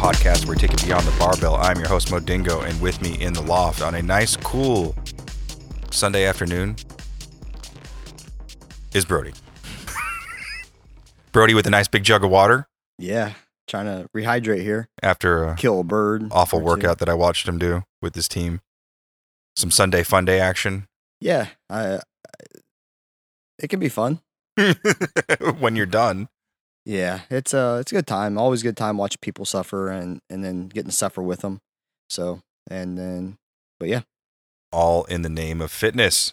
podcast where we take it beyond the barbell. I'm your host, Mo Dingo, and with me in the loft on a nice, cool Sunday afternoon is Brody. Brody with a nice big jug of water Yeah, trying to rehydrate here, after a kill a bird. awful or two. workout that I watched him do with his team. Some Sunday fun day action Yeah, I, I- it can be fun. when you're done. Yeah, it's a it's a good time. Always a good time watching people suffer and and then getting to suffer with them. So and then, but yeah, all in the name of fitness.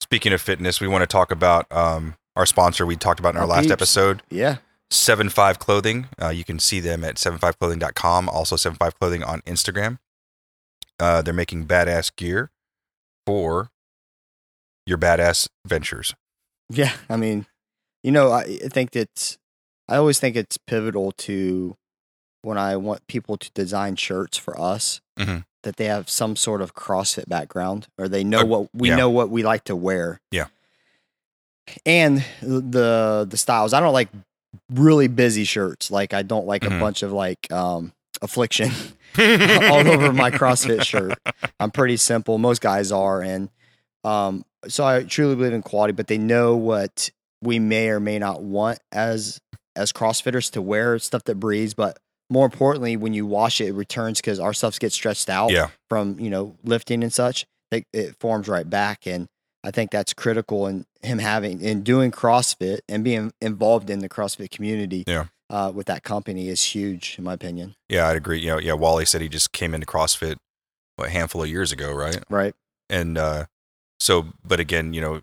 Speaking of fitness, we want to talk about um, our sponsor we talked about in our Our last peeps. episode, yeah, 7Five Clothing. Uh, you can see them at 75clothing.com, also 7Five Clothing on Instagram. Uh, they're making badass gear for your badass ventures. yeah. I mean, you know, I, think that I always think it's pivotal to when I want people to design shirts for us Mhm. that they have some sort of CrossFit background or they know Uh, what we yeah. know what we like to wear. Yeah. And the the styles. I don't like really busy shirts. Like I don't like Mhm. a bunch of like um affliction all over my CrossFit shirt. I'm pretty simple. Most guys are, and um, so I truly believe in quality. But they know what we may or may not want as as CrossFitters to wear stuff that breathes. But more importantly, when you wash it, it returns because our stuff gets stretched out Yeah. from you know lifting and such. It, it forms right back, and I think that's critical in him having in doing CrossFit and being involved in the CrossFit community. Yeah. Uh, with that company is huge, in my opinion. Yeah, I'd agree. You know, yeah, Wally said he just came into CrossFit what, a handful of years ago, right? Right. and uh so but again you know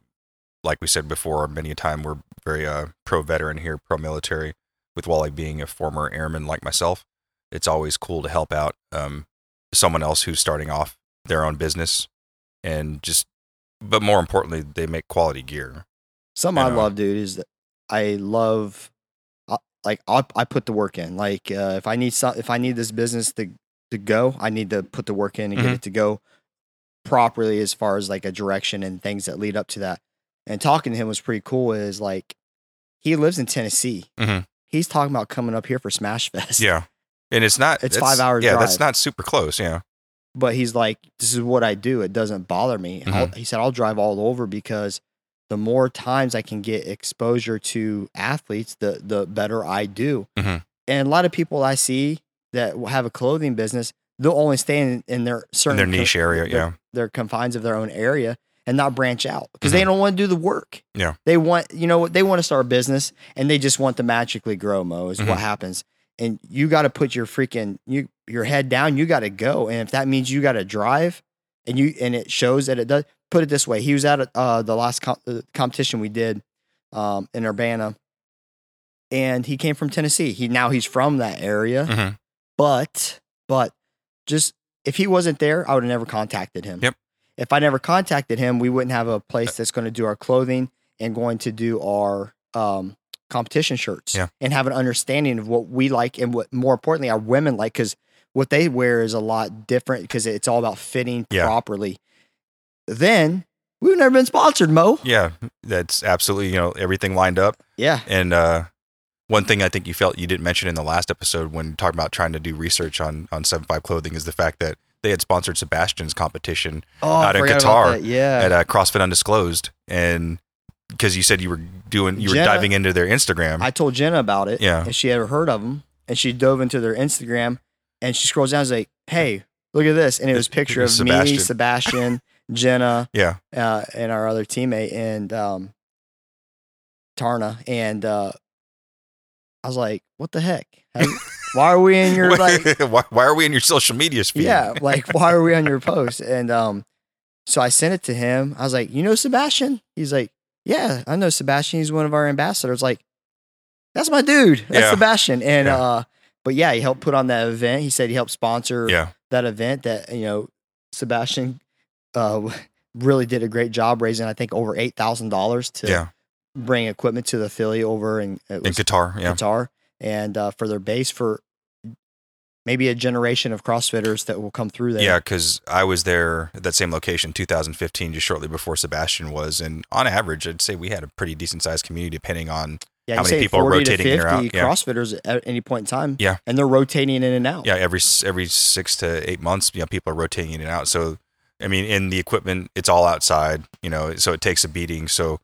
like we said before many a time we're very uh pro veteran here pro military with wally being a former airman like myself it's always cool to help out um someone else who's starting off their own business and just but more importantly they make quality gear Something I know? love, dude, is that I love, I- like I I put the work in. Like uh, if I need some, if I need this business to to go, I need to put the work in and Mhm. get it to go properly as far as like a direction and things that lead up to that. And talking to him was pretty cool. Is like he lives in Tennessee. Mhm. He's talking about coming up here for Smash Fest. yeah and it's not It's that's- five hours yeah that's not super close yeah but he's like, this is what I do. It doesn't bother me. Mm-hmm. I'll, he said, I'll drive all over because the more times I can get exposure to athletes, the the better I do. Mhm. And a lot of people I see that have a clothing business, they'll only stay in, in their in certain their co- niche area their, yeah their confines of their own area and not branch out because they don't want to do the work. Mm-hmm. Yeah. They want, you know, what they want to start a business and they just want to magically grow, Mo, is what happens. And you got to put your freaking you your head down. You got to go, and if that means you got to drive, and you and it shows that it does. Put it this way: he was at uh, the last uh, competition we did um, in Urbana, and he came from Tennessee. He now he's from that area, Mhm. but but just if he wasn't there, I would have never contacted him. Yep. If I never contacted him, we wouldn't have a place that's going to do our clothing and going to do our um, competition shirts Yeah. and have an understanding of what we like and what more importantly our women like because what they wear is a lot different because it's all about fitting Yeah. properly. Then we've never been sponsored, Mo. yeah that's absolutely you know everything lined up Yeah. And uh, one thing I think you felt you didn't mention in the last episode when talking about trying to do research on on Seven Five Clothing is the fact that they had sponsored Sebastian's competition Oh, Out in Qatar. Yeah. at uh, CrossFit Undisclosed, and because you said you were doing you were diving into their Instagram. I told Jenna about it. Yeah. And she had heard of them. And she dove into their Instagram and she scrolls down and was like, hey, look at this. And it was a picture of Sebastian. me, Sebastian, Jenna, yeah, uh, and our other teammate and um, Tarna. And uh, I was like, what the heck? Why are we in your like why, why are we in your social media feed? yeah, like why are we on your post? And um, so I sent it to him. I was like, you know Sebastian? He's like, yeah, I know Sebastian. He's one of our ambassadors. Like, that's my dude. That's Yeah. Sebastian. And Yeah. uh, but yeah, he helped put on that event. He said he helped sponsor yeah, that event. That you know, Sebastian uh really did a great job raising. I think over eight thousand dollars to yeah. bring equipment to the Philly over in it In Qatar, yeah, Qatar. and uh, for their base for maybe a generation of CrossFitters that will come through there. Yeah, because I was there at that same location, 2015, just shortly before Sebastian was, and on average, I'd say we had a pretty decent sized community, depending on yeah, how many people are 40 to rotating in or out? Yeah. CrossFitters at any point in time. Yeah. and they're rotating in and out. yeah every every six to eight months, you know, people are rotating in and out. So, I mean, in the equipment, it's all outside, you know, so it takes a beating. So,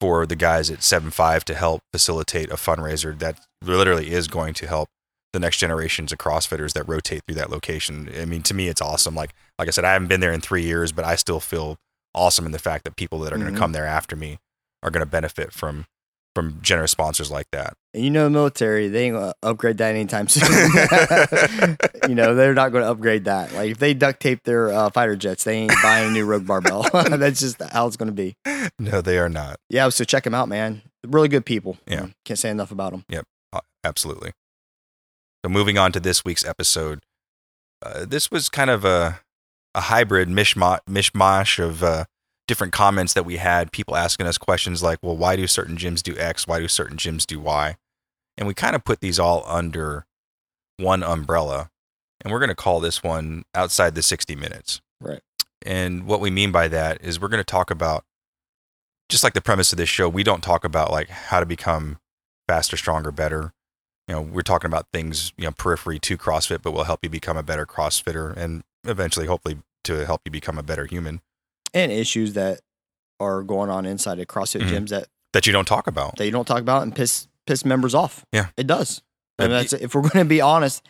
for the guys at seven five to help facilitate a fundraiser, that literally is going to help the next generations of CrossFitters that rotate through that location. I mean, to me, it's awesome. Like like I said, I haven't been there in three years, but I still feel awesome in the fact that people that are going Mhm. to come there after me are going to benefit from from generous sponsors like that. And you know, the military, they ain't gonna upgrade that anytime soon. you know, they're not going to upgrade that. Like if they duct tape their uh, fighter jets, they ain't buying a new Rogue barbell. That's just how it's going to be. No, they are not. Yeah, so check them out, man. Really good people. Yeah. can't say enough about them. Yep, Absolutely. So moving on to this week's episode, uh, this was kind of a a hybrid mishmash, mishmash of uh, different comments that we had. People asking us questions like, "Well, why do certain gyms do X? Why do certain gyms do Y?" And we kind of put these all under one umbrella, and we're going to call this one outside the sixty minutes. Right. And what we mean by that is we're going to talk about just like the premise of this show. We don't talk about like how to become faster, stronger, better. You know, we're talking about things, you know, periphery to CrossFit, but will help you become a better CrossFitter and eventually, hopefully, to help you become a better human And issues that are going on inside of CrossFit Mhm. gyms that, that you don't talk about. that you don't talk about and piss piss members off. Yeah. It does. And that's if we're going to be honest,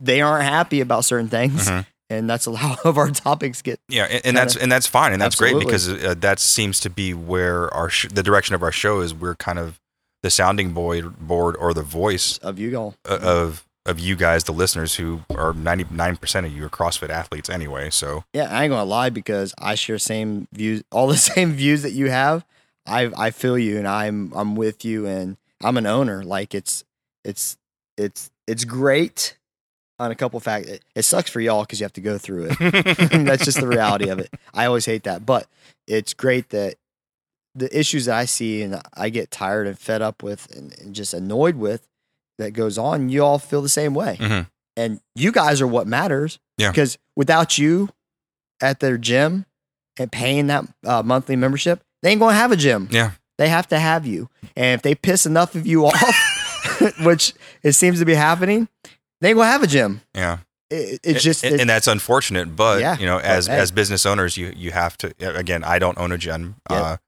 they aren't happy about certain things, Mhm. and that's a lot of our topics get. Yeah, and, and that's and that's fine, and that's Absolutely. great because uh, that seems to be where our sh- the direction of our show is. We're kind of the sounding board board or the voice Of you all, of of you guys, the listeners, who are ninety nine percent of you are CrossFit athletes anyway. So Yeah, I ain't gonna lie because I share same views, all the same views that you have. I I feel you, and I'm I'm with you, and I'm an owner. Like it's it's it's it's great on a couple facts. It, it sucks for y'all because you have to go through it. That's just the reality of it. I always hate that, but it's great that the issues that I see and I get tired and fed up with and, and just annoyed with that goes on. You all feel the same way Mhm. and you guys are what matters. Yeah. Because without you at their gym and paying that uh, monthly membership, they ain't gonna have a gym. Yeah. They have to have you, and if they piss enough of you off, which it seems to be happening, they ain't gonna have a gym. yeah, It, it's just and, it- and that's unfortunate. But Yeah, you know, as hey. as business owners, you you have to again. I don't own a gym. Uh,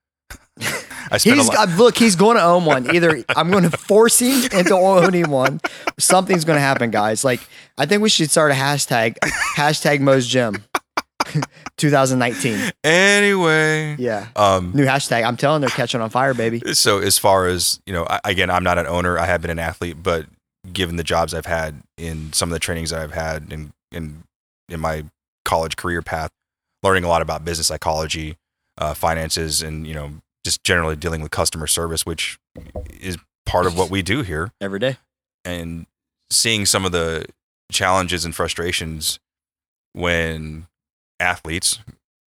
I He's lot. look. He's going to own one. Either I'm going to force him into owning one. Something's going to happen, guys. Like I think we should start a hashtag. Hashtag Mo's Gym, 2019. Anyway, Yeah, um, new hashtag. I'm telling, they're catching on fire, baby. so as far as you know I, again i'm not an owner i have been an athlete but given the jobs i've had in some of the trainings that i've had in in in my college career path learning a lot about business psychology uh, finances and you know just generally dealing with customer service which is part of what we do here Every day. and seeing some of the challenges and frustrations when athletes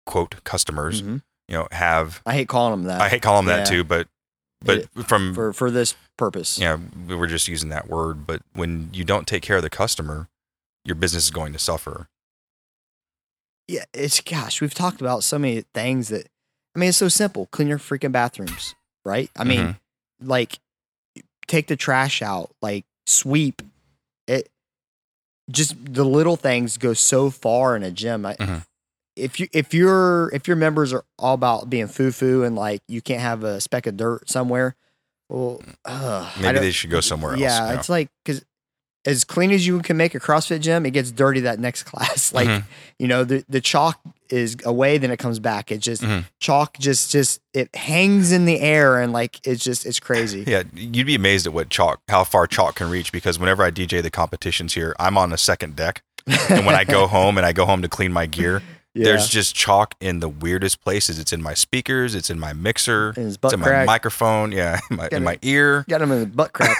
quote customers Mhm. you know have I hate calling them that. i hate calling them that too but but from for for this purpose. yeah, we we're just using that word, but when you don't take care of the customer, your business is going to suffer. yeah, it's gosh, we've talked about so many things that I mean, it's so simple. Clean your freaking bathrooms, right? I mean, Mhm. like take the trash out, like sweep it. Just the little things go so far in a gym. I, Mhm. If you if your if your members are all about being foo foo and like you can't have a speck of dirt somewhere, well, uh, Maybe they should go somewhere else. yeah, it's like because as clean as you can make a CrossFit gym, it gets dirty that next class. Like Mhm. you know, the the chalk is away, then it comes back. It just Mhm. chalk just just it hangs in the air and like it's just it's crazy. yeah, you'd be amazed at what chalk, how far chalk can reach. Because whenever I DJ the competitions here, I'm on the second deck, and when I go home and I go home to clean my gear, Yeah. there's just chalk in the weirdest places. It's in my speakers, it's in my mixer, his it's in my crack. microphone, yeah, in my, in my ear. Got him in the butt crack.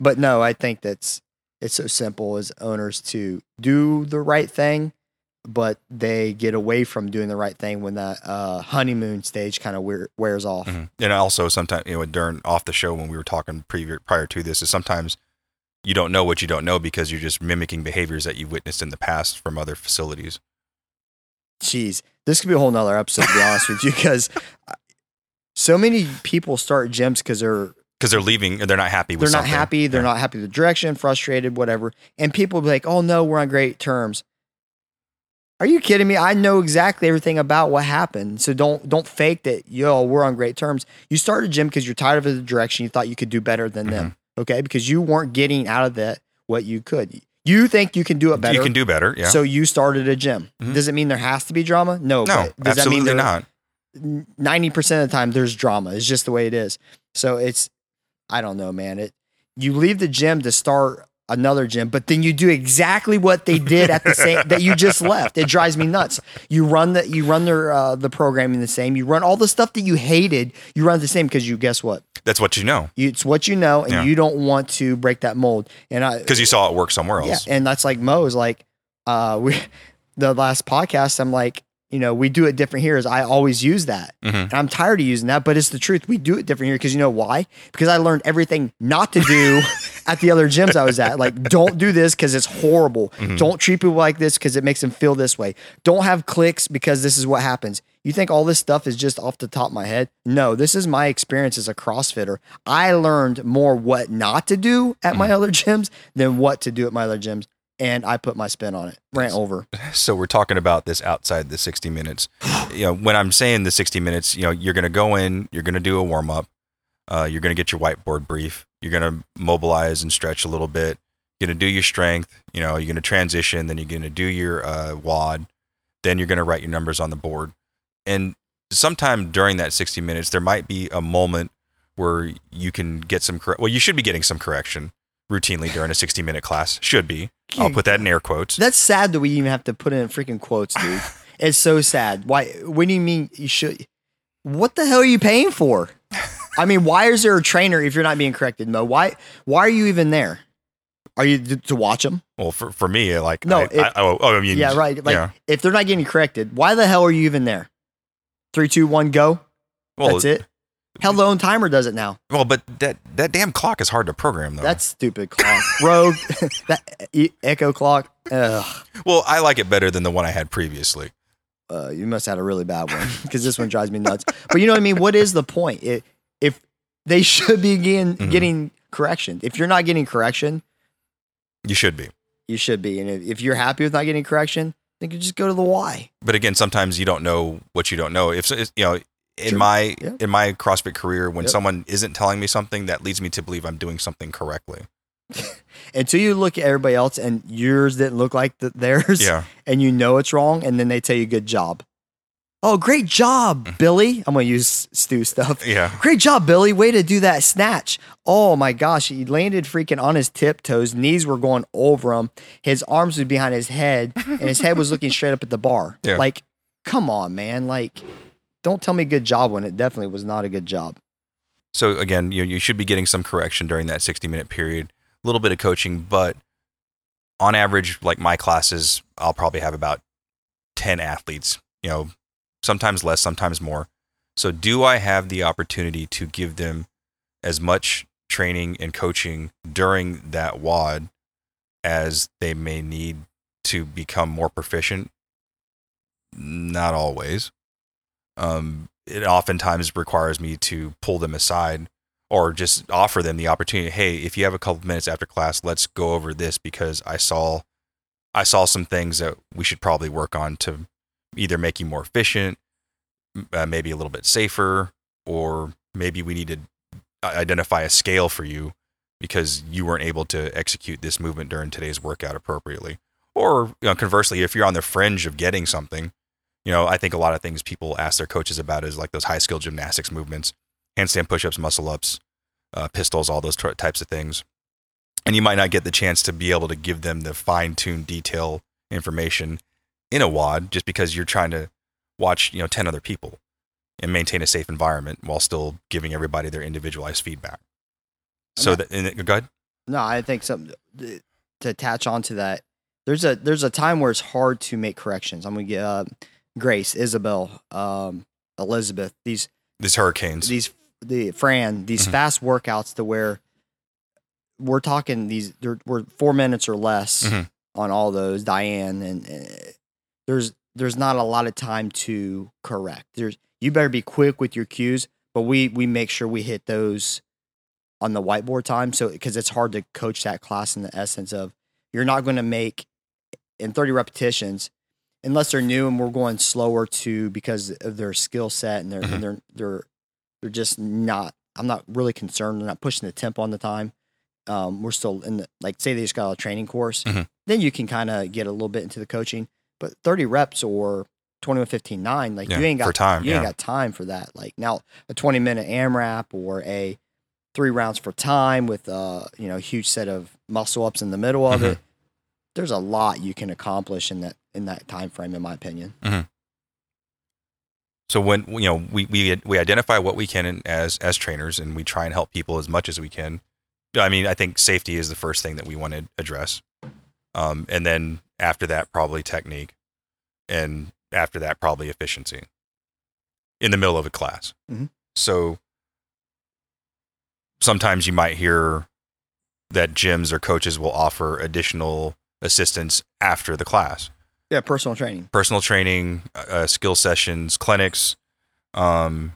but no, I think that's it's so simple as owners to do the right thing but they get away from doing the right thing when that uh, honeymoon stage kind of wear, wears off. Mhm. And also sometimes you know during off the show when we were talking previous prior to this is sometimes you don't know what you don't know because you're just mimicking behaviors that you've witnessed in the past from other facilities. Jeez, this could be a whole nother episode to be honest with you because so many people start gyms because they're Because they're leaving and they're not happy with they're not something. happy, they're Yeah. not happy with the direction, frustrated, whatever, and people be like, "Oh no, we're on great terms." Are you kidding me? I know exactly everything about what happened. So don't don't fake that. Yo, we're on great terms. You started a gym because you're tired of the direction. You thought you could do better than them. Mm-hmm. Okay, because you weren't getting out of that what you could. You think you can do it better. You can do better. Yeah. So you started a gym. Mhm. Does it mean there has to be drama? No. no, does that mean absolutely not. ninety percent of the time there's drama. It's just the way it is. So it's I don't know, man. It you leave the gym to start another gym, but then you do exactly what they did at the same that you just left. It drives me nuts. You run the you run their uh, the programming the same. You run all the stuff that you hated. You run the same because you guess what? That's what you know You, it's what you know, and Yeah. you don't want to break that mold. And I because you saw it work somewhere else. yeah, and that's like Mo's like uh we the last podcast I'm like, you know, we do it different here is I always use that. Mhm. And I'm tired of using that, but it's the truth. We do it different here because you know why? Because I learned everything not to do at the other gyms I was at. Like, don't do this because it's horrible. Don't treat people like this because it makes them feel this way. Don't have clicks because this is what happens. You think all this stuff is just off the top of my head? No, this is my experience as a CrossFitter. I learned more what not to do at my other gyms than what to do at my other gyms. And I put my spin on it. Rant over. So we're talking about this outside the 60 minutes. You know, when I'm saying the 60 minutes, you know, you're going to go in, you're going to do a warm up, uh, you're going to get your whiteboard brief, you're going to mobilize and stretch a little bit, you're going to do your strength, you know, you're going to transition, then you're going to do your uh, WOD, then you're going to write your numbers on the board. And sometime during that 60 minutes, there might be a moment where you can get some correct. Well, you should be getting some correction routinely during a 60 minute class. Should be. I'll put that in air quotes. That's sad that we even have to put in freaking quotes, dude. it's so sad. Why? What do you mean you should? What the hell are you paying for? I mean, why is there a trainer if you're not being corrected, Mo? Why? Why are you even there? Are you to, to watch them? Well, for, for me, like, No, I, it- I, oh, oh, I mean, Yeah, right. Like, yeah. if they're not getting corrected, why the hell are you even there? Three, two, one, go. Well, That's it. Hell, the own timer does it now. Well, but that that damn clock is hard to program, though. That stupid clock. Rogue, that e- Echo clock. Ugh. well, I like it better than the one I had previously. uh, you must have had a really bad one because this one drives me nuts. But you know what I mean? What is the point? It, if they should be getting, Mhm. getting correction, if you're not getting correction, You should be, you should be. And if, if you're happy with not getting correction, then you just go to the why. but again, sometimes you don't know what you don't know. If, you know, in my Yeah. in my CrossFit career, when Yep. someone isn't telling me something, that leads me to believe I'm doing something correctly. Until you look at everybody else and yours didn't look like the, theirs, Yeah, and you know it's wrong, and then they tell you good job. Oh, great job, mm-hmm. Billy. I'm gonna use Stu stuff. yeah. Great job, Billy. Way to do that snatch. Oh my gosh. He landed freaking on his tiptoes. Knees were going over him. His arms were behind his head, and his head was looking straight up at the bar. Yeah. Like, come on, man. Like, don't tell me good job when it definitely was not a good job. So again, you you should be getting some correction during that 60 minute period. A little bit of coaching, but on average, like my classes, I'll probably have about 10 athletes. You know, sometimes less, sometimes more. So do I have the opportunity to give them as much training and coaching during that WOD as they may need to become more proficient? Not always. Um, it oftentimes requires me to pull them aside or just offer them the opportunity hey if you have a couple minutes after class let's go over this because i saw i saw some things that we should probably work on to either make you more efficient uh, maybe a little bit safer or maybe we need to identify a scale for you because you weren't able to execute this movement during today's workout appropriately. Or you know, conversely if you're on the fringe of getting something you know i think a lot of things people ask their coaches about is like those high skill gymnastics movements handstand push-ups, muscle ups, uh, pistols, all those t- types of things. And you might not get the chance to be able to give them the fine-tuned detail information in a WOD just because you're trying to watch, you know, 10 other people and maintain a safe environment while still giving everybody their individualized feedback. So that, and go ahead. No, I think something to attach onto that. there's a there's a time where it's hard to make corrections. I'm gonna get uh, Grace, Isabel, um, Elizabeth. These These hurricanes. these the Fran these Mhm. fast workouts to where we're talking these we're four minutes or less Mhm. on all those Diane and uh, there's there's not a lot of time to correct there's you better be quick with your cues but we we make sure we hit those on the whiteboard time so because it's hard to coach that class in the essence of you're not going to make in 30 repetitions unless they're new and we're going slower to because of their skill set and they're Mhm. and they're they're they're just not I'm not really concerned. They're not pushing the tempo on the time. Um, we're still in the like say they just got a training course. Mhm. Then you can kind of get a little bit into the coaching. But 30 reps or 21 15 9 like Yeah, you ain't got time, you ain't got time for that. Like now a 20 minute AMRAP or a three rounds for time with uh you know a huge set of muscle ups in the middle of Mhm. it. There's a lot you can accomplish in that in that time frame in my opinion. So when you know we we we identify what we can as as trainers, and we try and help people as much as we can. I mean, I think safety is the first thing that we want to address, um, and then after that, probably technique, and after that, probably efficiency. In the middle of a class, Mhm. so sometimes you might hear that gyms or coaches will offer additional assistance after the class Yeah, personal training. personal training, uh, skill sessions, clinics, um,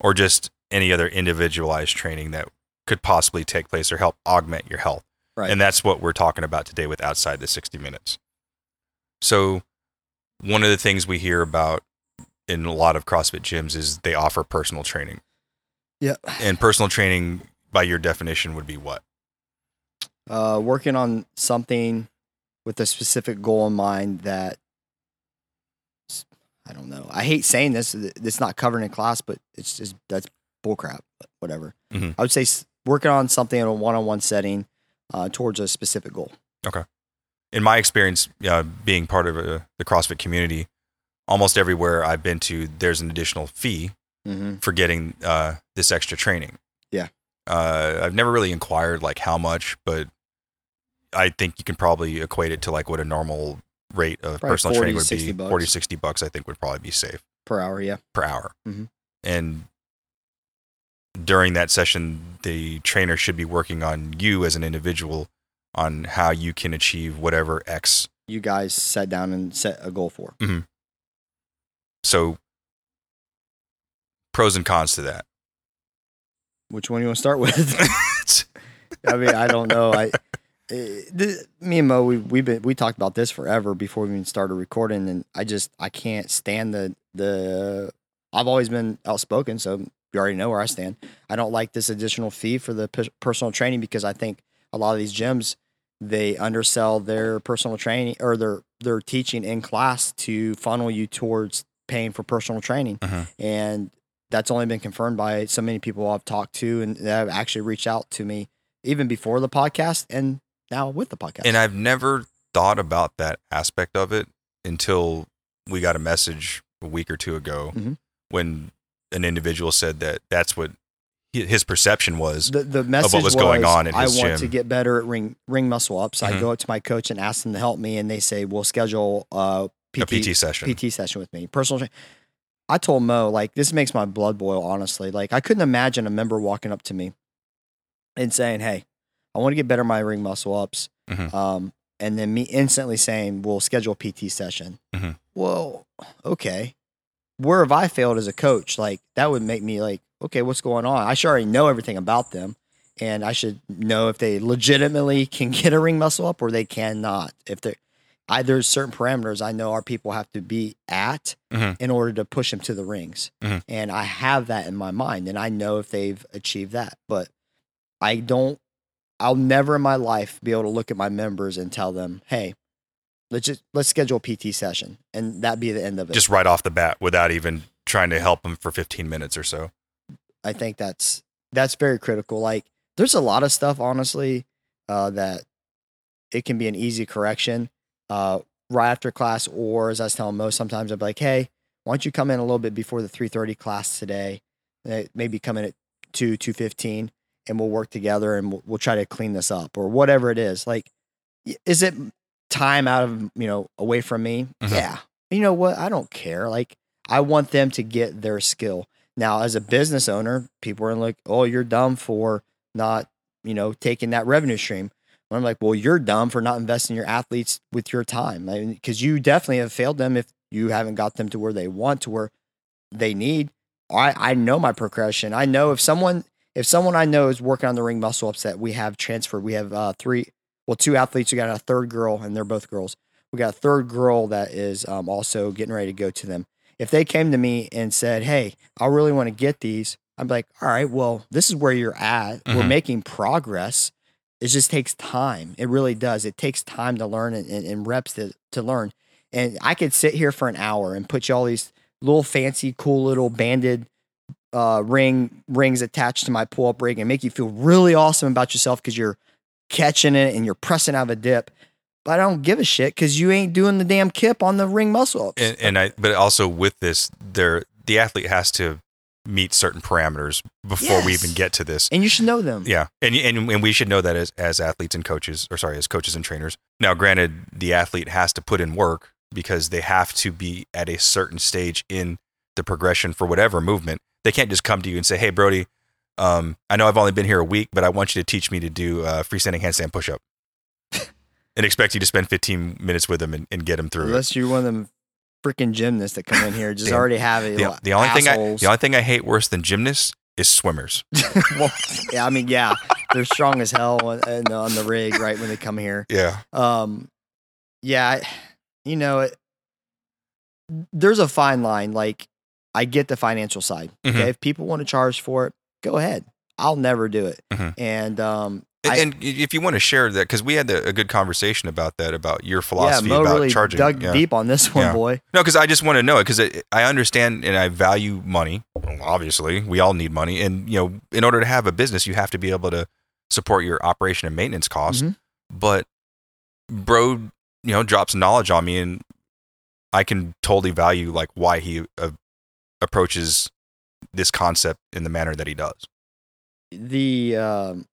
or just any other individualized training that could possibly take place or help augment your health. Right. And that's what we're talking about today with outside the 60 minutes. So, one of the things we hear about in a lot of CrossFit gyms is they offer personal training. Yeah. And personal training, by your definition, would be what? uh, working on something with a specific goal in mind that I don't know. I hate saying this. It's not covered in class, but it's just that's bullcrap. But whatever. Mhm. I would say working on something in a one-on-one setting uh, towards a specific goal. Okay. In my experience, uh, being part of uh the CrossFit community, almost everywhere I've been to, there's an additional fee Mm-hmm. for getting uh, this extra training. Yeah. Uh, I've never really inquired like how much, but I think you can probably equate it to like what a normal rate of Probably personal 40, training would 60 be. bucks. 40, 60 bucks, I think would probably be safe Per hour, yeah. per hour. Mhm. And during that session, the trainer should be working on you as an individual on how you can achieve whatever X You guys sat down and set a goal for. So, pros and cons to that. Which one you want to start with? I mean, I don't know. I, eh, me and Mo, we we've been we talked about this forever before we even started recording, and I just I can't stand the the. I've always been outspoken, so you already know where I stand. I don't like this additional fee for the pe- personal training because I think a lot of these gyms they undersell their personal training or their their teaching in class to funnel you towards paying for personal training, Mhm. and that's only been confirmed by so many people I've talked to and that have actually reached out to me even before the podcast and now with the podcast. and I've never thought about that aspect of it until we got a message a week or two ago Mhm. when an individual said that that's what his perception was. the, the message was going on I want gym. to get better at ring ring muscle ups. I Mhm. go up to my coach and ask them to help me, and they say we'll schedule uh, a PT session. PT session with me. Personal. I told Mo, like, this makes my blood boil, honestly. Like, I couldn't imagine a member walking up to me and saying, Hey, I want to get better my ring muscle ups. Mhm. Um, and then me instantly saying, We'll schedule a PT session. Mhm. Well, okay. Where have I failed as a coach? Like, that would make me like, okay, what's going on? I should already know everything about them. And I should know if they legitimately can get a ring muscle up or they cannot. If they're, I, there's certain parameters I know our people have to be at Mhm. in order to push them to the rings. Mhm. And I have that in my mind and I know if they've achieved that. But I don't, I'll never in my life be able to look at my members and tell them, hey, let's just, let's schedule a PT session. And that be the end of it. Just right off the bat without even trying to help them for 15 minutes or so. I think that's, that's very critical. Like there's a lot of stuff, honestly, uh, that it can be an easy correction uh, right after class, or as I was telling most, sometimes I'd be like, "Hey, why don't you come in a little bit before the three thirty class today? Maybe come in at two two fifteen, and we'll work together and we'll, we'll try to clean this up or whatever it is. Like, is it time out of you know away from me. Mhm. Yeah, you know what? I don't care. Like I want them to get their skill. Now, as a business owner, people are like, "Oh, you're dumb for not you know taking that revenue stream." And I'm like, "Well, you're dumb for not investing your athletes with your time, because you definitely have failed them if you haven't got them to where they want to where they need." I I know my progression. I know if someone if someone I know is working on the ring muscle ups that we have transferred, we have uh, three, well, two athletes. We got a third girl, and they're both girls. We got a third girl that is um, also getting ready to go to them. If they came to me and said, "Hey, I really want to get these," I'm like, "All right, well, this is where you're at. We're Mhm. making progress. It just takes time. It really does. It takes time to learn and, and, and reps to, to learn. And I could sit here for an hour and put you all these little fancy, cool little banded uh, ring rings attached to my pull up rig and make you feel really awesome about yourself because you're catching it and you're pressing out of a dip. But I don't give a shit because you ain't doing the damn kip on the ring muscle ups. and, and I, but also with this, there the athlete has to meet certain parameters before we even get to this. And you should know them. Yeah, and and and we should know that as as athletes and coaches, or sorry, as coaches and trainers. Now, granted, the athlete has to put in work because they have to be at a certain stage in the progression for whatever movement. They can't just come to you and say, "Hey, Brody, um, I know I've only been here a week, but I want you to teach me to do uh, freestanding handstand push-up," and expect you to spend 15 minutes with them and, and get them through it. Unless you're one of them freaking gymnasts that come in here, just Damn. already have it. The, the only thing I the only thing I hate worse than gymnasts is swimmers. well, yeah, I mean, yeah, they're strong as hell on, on the- rig right when they come here. Yeah. Um, yeah, you know, it, there's a fine line. Like, I get the financial side. Mhm. Okay, if people want to charge for it, go ahead. I'll never do it. Mhm. And um, And, I- and if you want to share that, because we had a, a good conversation about that, about your yeah, philosophy Mo about really charging. dug yeah. deep on this one, Yeah. boy. No, because I just want to know it because I understand and I value money. Obviously, we all need money, and you know, in order to have a business, you have to be able to support your operation and maintenance costs. Mhm. But bro, you know, drops knowledge on me, and I can totally value like why he uh, approaches this concept in the manner that he does. the um,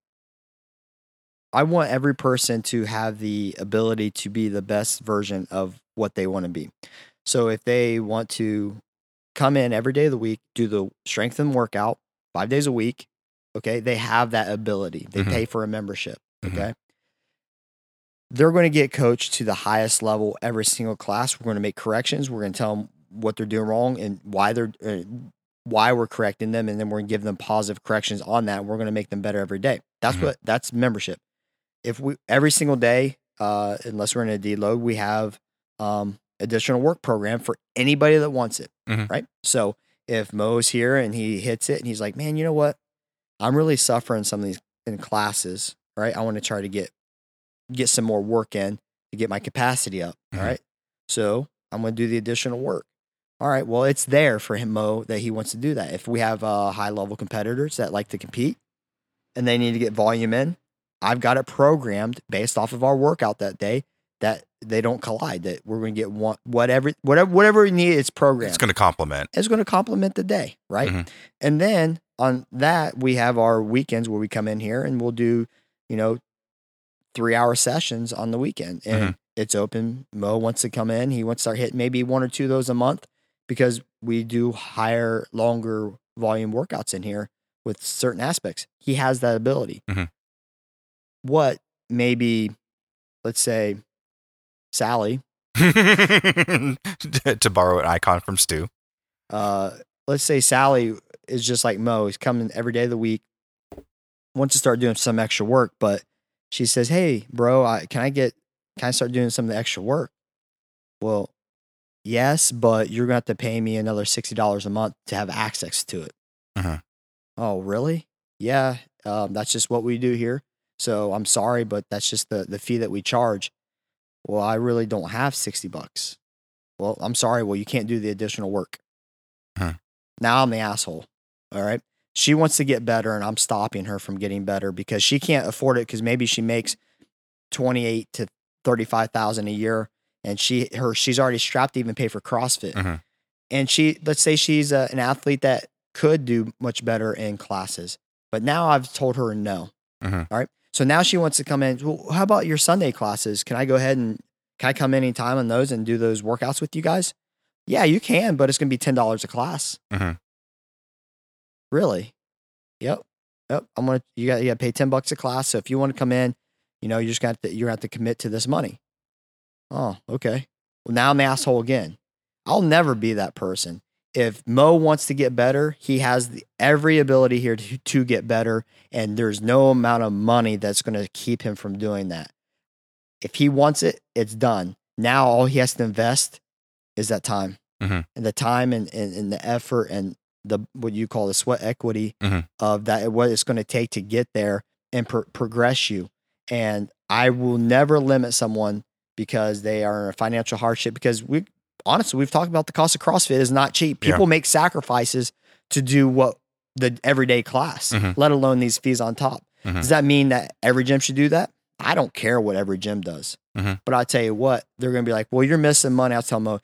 I want every person to have the ability to be the best version of what they want to be. So if they want to come in every day of the week, do the strength and workout five days a week, okay, they have that ability. They Mhm. pay for a membership, Mhm. okay. They're going to get coached to the highest level every single class. We're going to make corrections. We're going to tell them what they're doing wrong and why they're uh, why we're correcting them, and then we're gonna give them positive corrections on that. And we're gonna make them better every day. That's Mhm. what that's membership. If we every single day, uh, unless we're in a deload, we have um, additional work program for anybody that wants it. Mhm. Right. So if Mo's here and he hits it and he's like, man, you know what? I'm really suffering some of these in classes. Right. I want to try to get get some more work in to get my capacity up. Mhm. All right. So I'm going to do the additional work. All right. Well, it's there for him, Mo, that he wants to do that. If we have uh, high level competitors that like to compete and they need to get volume in, I've got it programmed based off of our workout that day that they don't collide. That we're going to get one whatever whatever whatever we need. It's programmed. It's going to complement. It's going to complement the day, right? Mhm. And then on that, we have our weekends where we come in here and we'll do, you know, three hour sessions on the weekend. And it's open. Mo wants to come in. He wants to start hitting maybe one or two of those a month because we do higher, longer volume workouts in here with certain aspects. He has that ability. Mhm. What maybe, let's say, Sally, to borrow an icon from Stu. uh, let's say Sally is just like Mo. He's coming every day of the week. Wants to start doing some extra work, but she says, "Hey, bro, I, can I get? Can I start doing some of the extra work?" Well, yes, but you're gonna have to pay me another sixty dollars a month to have access to it. Mhm. Oh, really? Yeah, um, that's just what we do here. So I'm sorry, but that's just the the fee that we charge. Well, I really don't have sixty bucks. Well, I'm sorry. Well, you can't do the additional work. Huh. Now I'm the asshole. All right. She wants to get better, and I'm stopping her from getting better because she can't afford it. Because maybe she makes twenty eight to thirty five thousand a year, and she her she's already strapped to even pay for CrossFit. Mhm. And she let's say she's a, an athlete that could do much better in classes, but now I've told her no. Mhm. All right. So now she wants to come in. Well, how about your Sunday classes? Can I go ahead and can I come anytime on those and do those workouts with you guys? Yeah, you can, but it's going to be $10 a class. Mhm. Really? Yep. Yep. I'm going to, you got, you got to pay 10 bucks a class. So if you want to come in, you know, you just got to, you're going to have to commit to this money. Oh, okay. Well, now I'm the asshole again. I'll never be that person. If Mo wants to get better, he has the, every ability here to, to get better. And there's no amount of money that's going to keep him from doing that. If he wants it, it's done. Now all he has to invest is that time Mhm. and the time and, and, and the effort and the what you call the sweat equity Mhm. of that what it's going to take to get there and pro- progress you. And I will never limit someone because they are in a financial hardship because we honestly we've talked about the cost of CrossFit is not cheap. Yeah. People make sacrifices to do what the everyday class, Mhm. let alone these fees on top. Mhm. Does that mean that every gym should do that? I don't care what every gym does. Mhm. But I tell you what, they're going to be like, well, you're missing money. I'll tell them,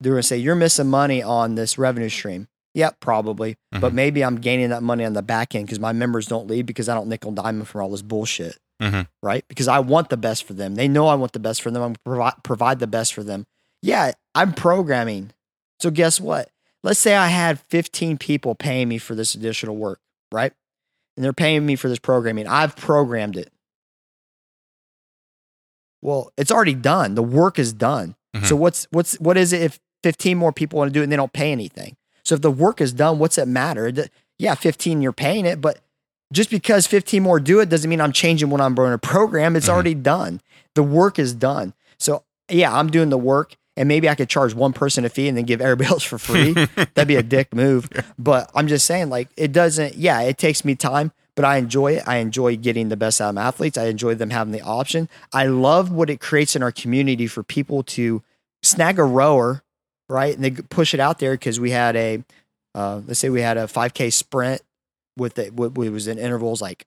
they're going to say, you're missing money on this revenue stream. Yep, probably. But Mhm. maybe I'm gaining that money on the back end because my members don't leave because I don't nickel diamond for all this bullshit. Mhm. Right? Because I want the best for them. They know I want the best for them. I'm provide provide the best for them. Yeah, I'm programming. So guess what? Let's say I had 15 people paying me for this additional work, right? And they're paying me for this programming. I've programmed it. Well, it's already done. The work is done. So what's what's what is it if 15 more people want to do it and they don't pay anything? So if the work is done, what's it matter? Yeah, 15 you're paying it, but just because 15 more do it doesn't mean I'm changing what I'm going to program. It's Mhm. already done. The work is done. So yeah, I'm doing the work and maybe I could charge one person a fee and then give everybody else for free. That'd be a dick move. But I'm just saying, like, it doesn't, yeah, it takes me time, but I enjoy it. I enjoy getting the best out of my athletes. I enjoy them having the option. I love what it creates in our community for people to snag a rower, right? And they push it out there because we had a, uh, let's say we had a 5K sprint with it, what it was in intervals like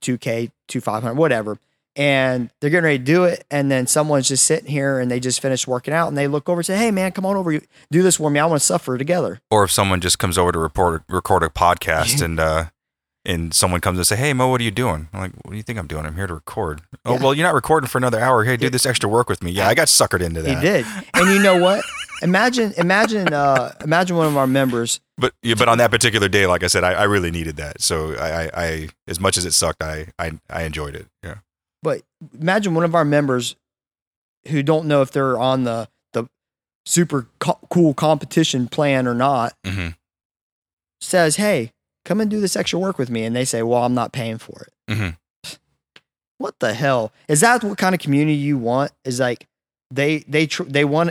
2K, 2 500, whatever. And they're getting ready to do it. And then someone's just sitting here and they just finished working out and they look over and say, Hey, man, come on over. You Do this for me. I want to suffer together. Or if someone just comes over to report record a podcast and uh and someone comes and say, "Hey Mo, what are you doing?" I'm like, "What do you think I'm doing? I'm here to record." Oh Yeah. well, you're not recording for another hour. Hey, do this extra work with me. Yeah, I got suckered into that. He did. And you know what? Imagine, imagine, uh, imagine one of our members. But yeah, but on that particular day, like I said, I, I really needed that. So I, I, I as much as it sucked, I, I I enjoyed it. Yeah. But imagine one of our members who don't know if they're on the the super co- cool competition plan or not mm-hmm. says, "Hey, come and do this extra work with me," and they say, "Well, I'm not paying for it." Mm-hmm What the hell is that? What kind of community you want? Is like they they tr- they want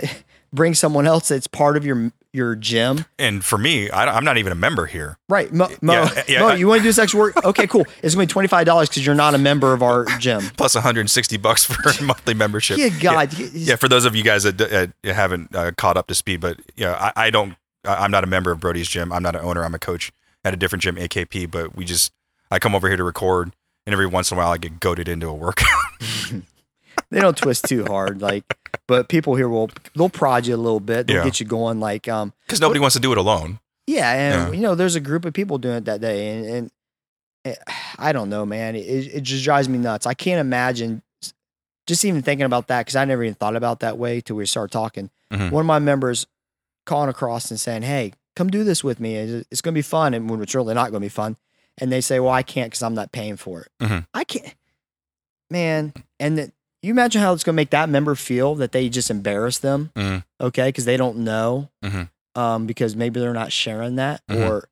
bring someone else that's part of your your gym, And for me, I, I'm not even a member here. right? Mo, Mo, Yeah, yeah, Mo I- you want to do this extra work? Okay, cool. It's gonna be twenty five dollars because you're not a member of our gym. Plus 160 bucks for a monthly membership. Good God, Yeah, for those of you guys that uh, haven't uh, caught up to speed, but yeah, I, I don't. I'm not a member of Brody's gym. I'm not an owner. I'm a coach at a different gym, AKP. But we just, I come over here to record, and every once in a while, I get goaded into a workout. they don't twist too hard, like. But people here will they'll prod you a little bit. They'll Yeah. get you going, like um. because nobody wants to do it alone. Yeah, and Yeah. you know, there's a group of people doing it that day, and, and it, I don't know, man. It, it just drives me nuts. I can't imagine just even thinking about that because I never even thought about that way till we started talking. Mhm. One of my members calling across and saying, "Hey, come do this with me. It's, going to be fun," and when it's really not going to be fun. And they say, "Well, I can't because I'm not paying for it. Mhm. I can't, man." And then you imagine how it's going to make that member feel that they just embarrassed them, Mhm. okay? Because they don't know Mhm. um, because maybe they're not sharing that Mhm. or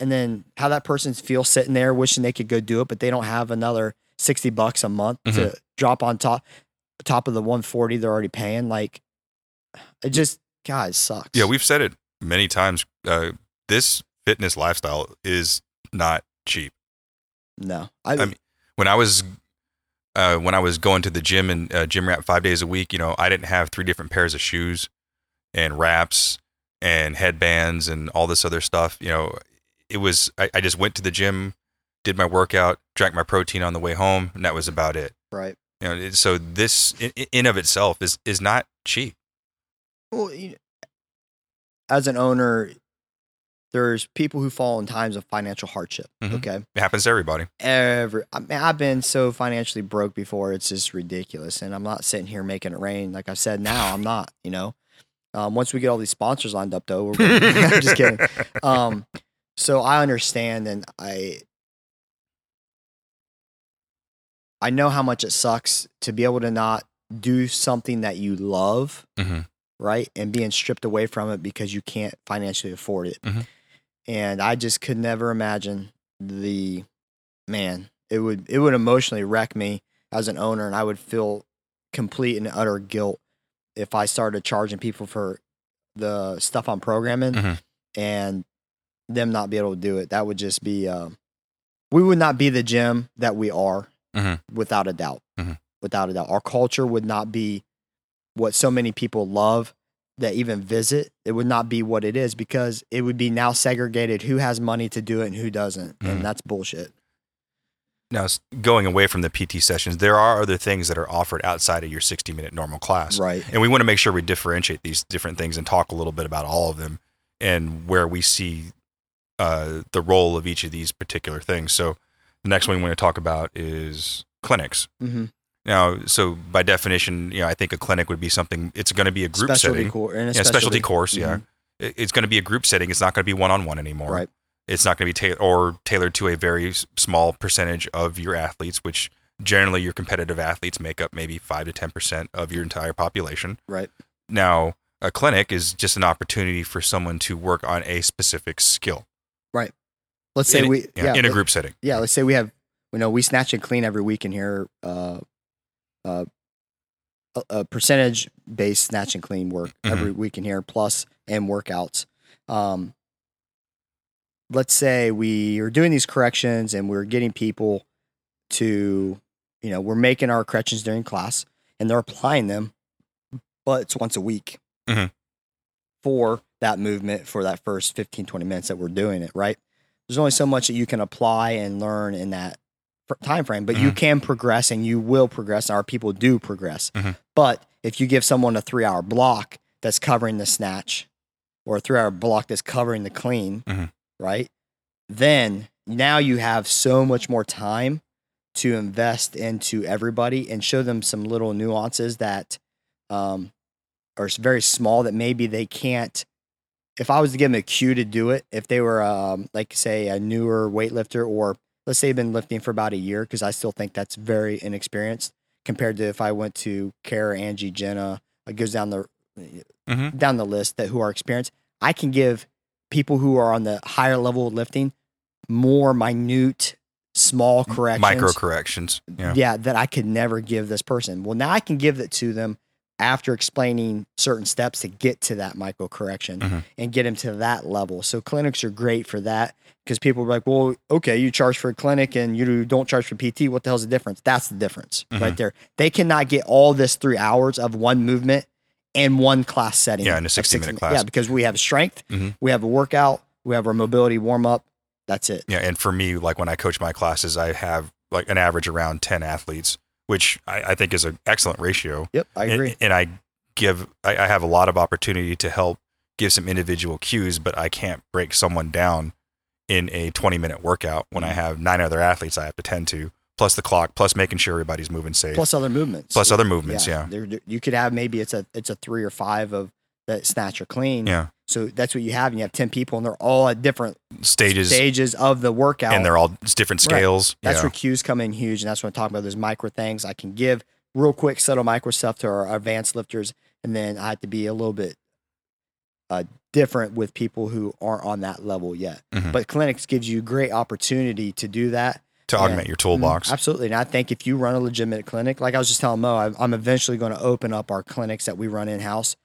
and then how that person feels sitting there wishing they could go do it but they don't have another 60 bucks a month Mm-hmm. to drop on top top of the 140 they're already paying like it just guys sucks Yeah, we've said it many times. Uh, this fitness lifestyle is not cheap. no I, I mean, when I was uh, when I was going to the gym and uh, gym wrap five days a week, you know, I didn't have three different pairs of shoes and wraps and headbands and all this other stuff. You know, it was I, I just went to the gym, did my workout, drank my protein on the way home, and that was about it. right You know, so this in, in of itself is is not cheap. well as an owner there's people who fall in times of financial hardship. Mhm. Okay. It happens to everybody. Every, I mean, I've been so financially broke before. It's just ridiculous. And I'm not sitting here making it rain. Like I said, now I'm not, you know, um, once we get all these sponsors lined up though, we're I'm just kidding. Um, so I understand and I, I know how much it sucks to be able to not do something that you love Mhm. right? And being stripped away from it because you can't financially afford it. Mhm. And I just could never imagine the man. It would it would emotionally wreck me as an owner, and I would feel complete and utter guilt if I started charging people for the stuff I'm programming Mhm. and them not be able to do it. That would just be um, we would not be the gym that we are Mhm. without a doubt. Mhm. Without a doubt, our culture would not be what so many people love that even visit. It would not be what it is because it would be now segregated who has money to do it and who doesn't, Mhm. and that's bullshit. Now, going away from the PT sessions, there are other things that are offered outside of your 60 minute normal class. Right. And we want to make sure we differentiate these different things and talk a little bit about all of them and where we see uh, the role of each of these particular things. So, the next one we want to talk about is clinics. Mm-hmm. Now, so by definition, you know, I think a clinic would be something. It's going to be a group Specialty setting. And a yeah, specialty course. Yeah, Mhm. It- it's going to be a group setting. It's not going to be one on one anymore. Right. It's not going to be ta- or tailored to a very small percentage of your athletes, which generally your competitive athletes make up maybe five to ten percent of your entire population. Right. Now, a clinic is just an opportunity for someone to work on a specific skill. Right. Let's say in, we yeah, yeah, in a group setting. yeah, let's say we have, you know, we snatch and clean every week in here, uh, uh, a, a percentage based snatch and clean work Mm-hmm. every week in here, plus and workouts. Um, let's say we are doing these corrections and we're getting people to, you know, we're making our corrections during class and they're applying them, but it's once a week Mhm. for that movement for that first 15, 20 minutes that we're doing it, right? there's only so much that you can apply and learn in that time frame but you Mhm. can progress and you will progress our people do progress Mhm. but if you give someone a three hour block that's covering the snatch or a three hour block that's covering the clean Mhm. right then now you have so much more time to invest into everybody and show them some little nuances that um, are very small that maybe they can't if I was to give them a cue to do it, if they were um, like say a newer weightlifter or let's say they've been lifting for about a year, because I still think that's very inexperienced compared to if I went to Kara, Angie, Jenna, it goes down the Mhm. down the list that who are experienced. I can give people who are on the higher level of lifting more minute, small corrections Micro corrections. Yeah. yeah. that I could never give this person. Well, now I can give it to them after explaining certain steps to get to that micro correction Mhm. and get them to that level. So clinics are great for that because people are like, well, okay, you charge for a clinic and you don't charge for PT. What the hell's the difference? That's the difference Mhm. right there. They cannot get all this three hours of one movement and one class setting. Yeah, in a 60 minute class. Yeah, because we have strength, Mhm. we have a workout, we have our mobility warm up. That's it. Yeah, and for me, like when I coach my classes, I have like an average around ten athletes, which I, I think is an excellent ratio. Yep, I agree. And, I give, I, I have a lot of opportunity to help give some individual cues, but I can't break someone down in a twenty minute workout when. I mm. have nine other athletes I have to tend to, plus the clock, plus making sure everybody's moving safe, Plus other movements. plus other movements. Yeah, There, there- you could have maybe it's a it's a three or five of that snatch or clean. yeah. So that's what you have, and you have ten people, and they're all at different Stages, stages of the workout. and they're all different Right. scales. that's yeah. where cues come in huge, and that's what I'm talking about. Those micro things I can give real quick, subtle micro stuff to our advanced lifters, and then I have to be a little bit uh, different with people who aren't on that level yet. Mhm. But clinics gives you great opportunity to do that. to yeah. augment your toolbox. Mhm, Absolutely. And I think if you run a legitimate clinic, like I was just telling Mo, I'm- I'm eventually going to open up our clinics that we run in house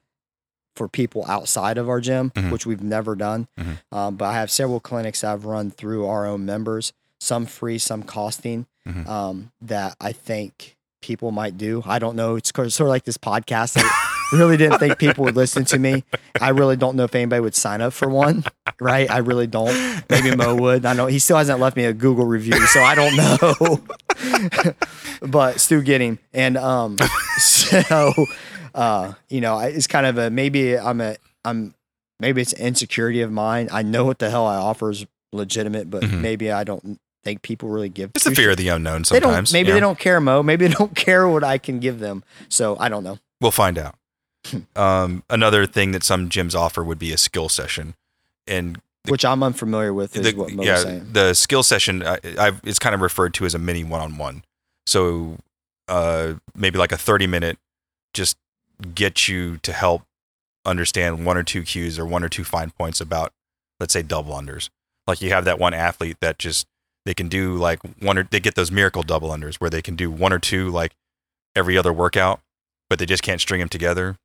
for people outside of our gym, Mhm. which we've never done. Mhm. Um, but I have several clinics I've run through our own members, some free, some costing, Mhm. um, that I think people might do. I don't know. It's sort of like this podcast. I really didn't think people would listen to me. I really don't know if anybody would sign up for one, right? I really don't. Maybe Mo would. I know he still hasn't left me a Google review, so I don't know. but Stu getting and um, so uh, you know, it's kind of a maybe I'm a I'm maybe it's insecurity of mine. I know what the hell I offer is legitimate, but Mhm. maybe I don't think people really give. It's the fear of the unknown They sometimes. don't. Maybe you they don't care, Mo. Maybe they don't care what I can give them. So I don't know. We'll find out. Um, another thing that some gyms offer would be a skill session, and Which I'm unfamiliar with is the, what Mo yeah, saying. the skill session I, I've, it's kind of referred to as a mini one-on-one. So uh, maybe like a 30 minute, just get you to help understand one or two cues or one or two fine points about, let's say, double unders. Like you have that one athlete that just they can do like one or they get those miracle double unders where they can do one or two like every other workout, but they just can't string them together.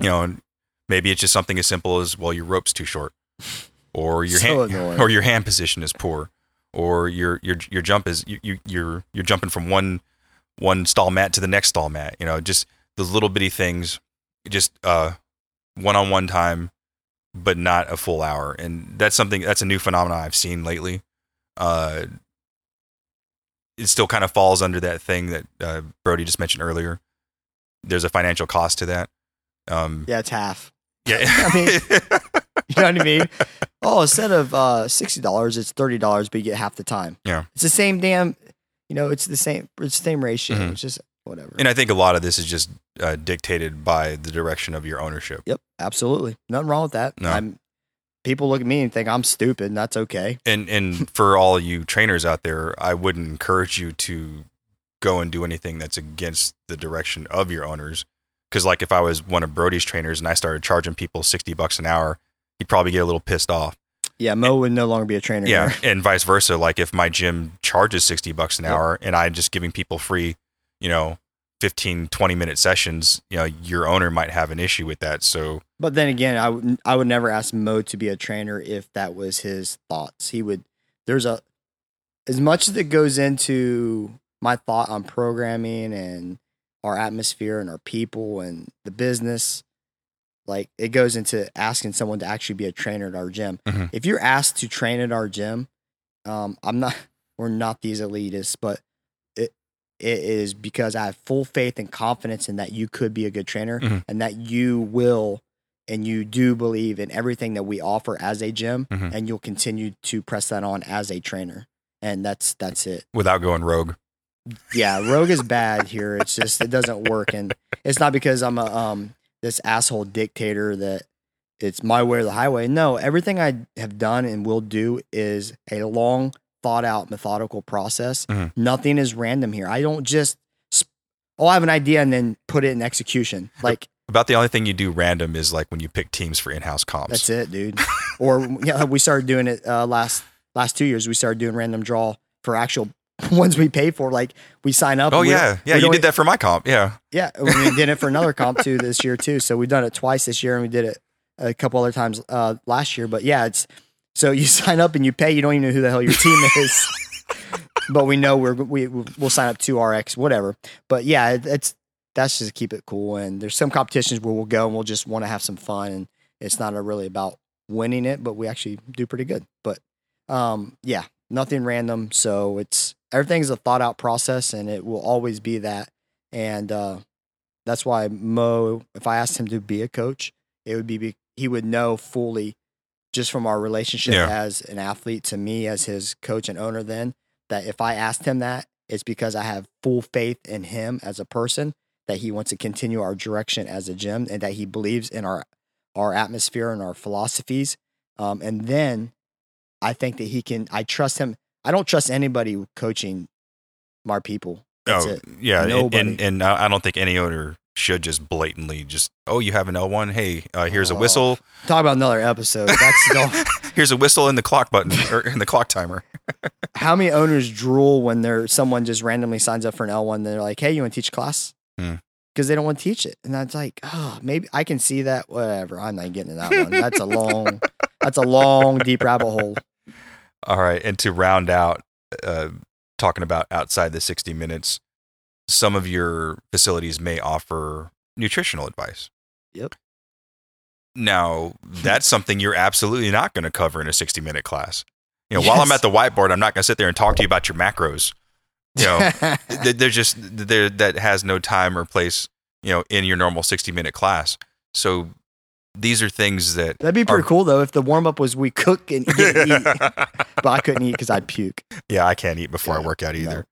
You know, and maybe it's just something as simple as well, your rope's too short, or your So hand, annoying. or your hand position is poor, or your your your jump is you, you you're you're jumping from one one stall mat to the next stall mat. You know, just those little bitty things, just uh one on one time, but not a full hour. And that's something that's a new phenomenon I've seen lately. Uh, it still kind of falls under that thing that uh, Brody just mentioned earlier. There's a financial cost to that. Um, yeah, it's half. yeah, I mean- You know what I mean? Oh, instead of uh, sixty dollars, it's thirty dollars, but you get half the time. Yeah. it's the same damn. You know, it's the same. It's the same ratio. Mhm. It's just whatever. and I think a lot of this is just uh, dictated by the direction of your ownership. Yep, absolutely. Nothing wrong with that. No. I'm people look at me and think I'm stupid, and that's okay. And and for all you trainers out there, I wouldn't encourage you to go and do anything that's against the direction of your owners. Because like if I was one of Brody's trainers and I started charging people sixty bucks an hour, he'd probably get a little pissed off. Yeah, Mo would no longer be a trainer. Yeah, and vice versa. Like if my gym charges 60 bucks an Yep. hour and I'm just giving people free, you know, 15, 20 minute sessions, you know, your owner might have an issue with that. So, But then again, I would I would never ask Mo to be a trainer if that was his thoughts. He would. There's a as much as it goes into my thought on programming and our atmosphere and our people and the business. Like it goes into asking someone to actually be a trainer at our gym. Mhm. If you're asked to train at our gym, um, I'm not. We're not these elitists, but it is because I have full faith and confidence in that you could be a good trainer Mhm. and that you will and you do believe in everything that we offer as a gym Mhm. and you'll continue to press that on as a trainer. And that's that's it. without going rogue, Yeah, rogue is bad here. It's just it doesn't work, and it's not because I'm a um this asshole dictator that it's my way or the highway. No, everything I have done and will do is a long, thought out, methodical process. Mhm. Nothing is random here. I don't just oh I have an idea and then put it in execution. Like about the only thing you do random is like when you pick teams for in house comps. that's it, dude. or yeah, we started doing it uh, last last two years. We started doing random draw for actual ones we pay for. Like we sign up. Oh, yeah. Yeah. You did that for my comp. Yeah. Yeah, we did it for another comp too this year too. So we've done it twice this year, and we did it a couple other times uh, last year. But yeah, it's so you sign up and you pay. You don't even know who the hell your team is, but we know we're we we'll sign up to RX whatever. But yeah, it, it's that's just to keep it cool. And there's some competitions where we'll go and we'll just want to have some fun, and it's not really about winning it, but we actually do pretty good. But um, yeah, nothing random. So it's everything's a thought out process, and it will always be that. And uh, that's why Mo, if I asked him to be a coach, it would be he would know fully just from our relationship Yeah. as an athlete to me as his coach and owner then that if I asked him that it's because I have full faith in him as a person that he wants to continue our direction as a gym and that he believes in our our atmosphere and our philosophies um, and then I think that he can I trust him I don't trust anybody coaching my people that's oh, it yeah. and- Nobody. And, and I I don't think any owner should just blatantly just, oh, you have an L1. Hey, uh, here's a Oh. whistle. talk about another episode that's the, Here's a whistle in the clock button or in the clock timer. how many owners drool when they're someone just randomly signs up for an L1 they're like, "Hey, you want to teach class?" Hmm. Because they don't want to teach it, and that's like, oh, maybe I can see that. Whatever, I'm not getting to that one. That's a long, that's a long, deep rabbit hole. All right. And to round out, uh, talking about outside the 60 minutes, some of your facilities may offer nutritional advice. Yep. Now, that's something you're absolutely not going to cover in a 60 minute class. You know, while I'm at the whiteboard, I'm not going to sit there and talk to you about your macros. You know, th- there's just there that has no time or place, you know, in your normal 60 minute class. So these are things that That'd be pretty Are- cool though if the warm up was we cook and to eat, but I couldn't eat because I'd puke. yeah, I can't eat before I work out no. either.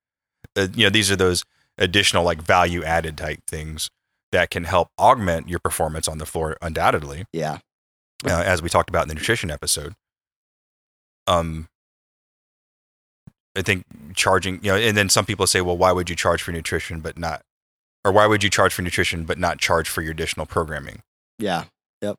Uh, you know, these are those additional like value added type things that can help augment your performance on the floor undoubtedly. Yeah, uh, as we talked about in the nutrition episode. Um, I think charging, you know, and then some people say, well, why would you charge for nutrition but not, or why would you charge for nutrition but not charge for your additional programming? yeah, yep.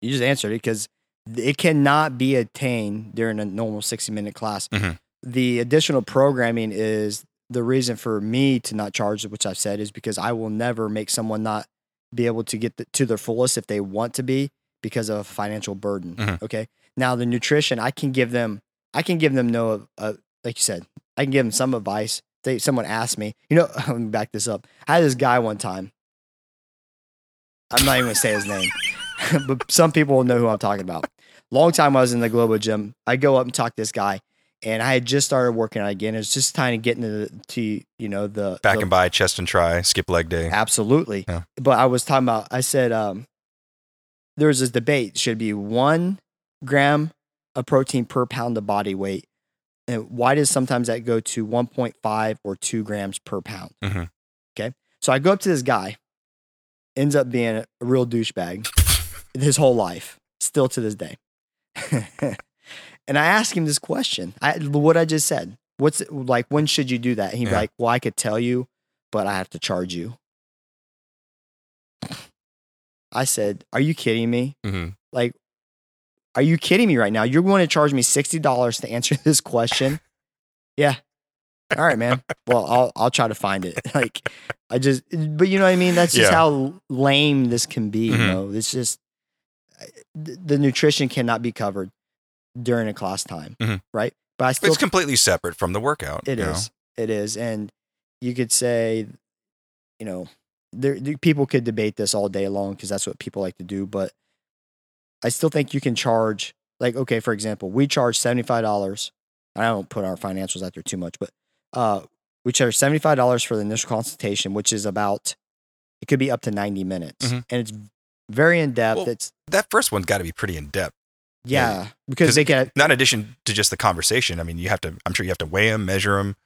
You just answered it because it cannot be attained during a normal sixty minute class. Mhm. The additional programming is the reason for me to not charge, which I've said is because I will never make someone not be able to get the, to their fullest if they want to be because of a financial burden. Mhm. Okay. Now the nutrition, I can give them, I can give them no, uh, like you said, I can give them some advice. They, someone asked me, you know, let me back this up. I had this guy one time. I'm not even gonna say his name, but some people will know who I'm talking about. Long time I was in the Globo gym. I go up and talk to this guy, and I had just started working out again. It was just kind of getting to, the, to you know the Back the- and by, chest and try, skip leg day. Absolutely. Yeah. But I was talking about, I said, um, there was this debate should be one gram of protein per pound of body weight. And why does sometimes that go to 1.5 or two grams per pound? Mhm. Okay. So I go up to this guy, ends up being a real douchebag his whole life, still to this day. and I asked him this question I, what I just said. What's it, like, when should you do that? And he'd be Yeah. like, well, I could tell you, but I have to charge you. I said, Are you kidding me? Mhm. Like, are you kidding me right now? You're going to charge me $60 to answer this question? yeah. All right, man. Well, I'll I'll try to find it. Like I just but you know what I mean? That's just Yeah. how lame this can be, you Mhm. know. It's just the nutrition cannot be covered during a class time, Mhm. right? But I still It's completely separate from the workout. It is. Know? It is, And you could say, you know, there, people could debate this all day long because that's what people like to do. But I still think you can charge, like, okay, for example, we charge $75. I don't put our financials out there too much, but uh, we charge $75 for the initial consultation, which is about, it could be up to 90 minutes. Mhm. And it's very in depth. Well, it's, That first one's got to be pretty in depth. Yeah, because they get, Not in addition to just the conversation. I mean, you have to, I'm sure you have to weigh them, measure them,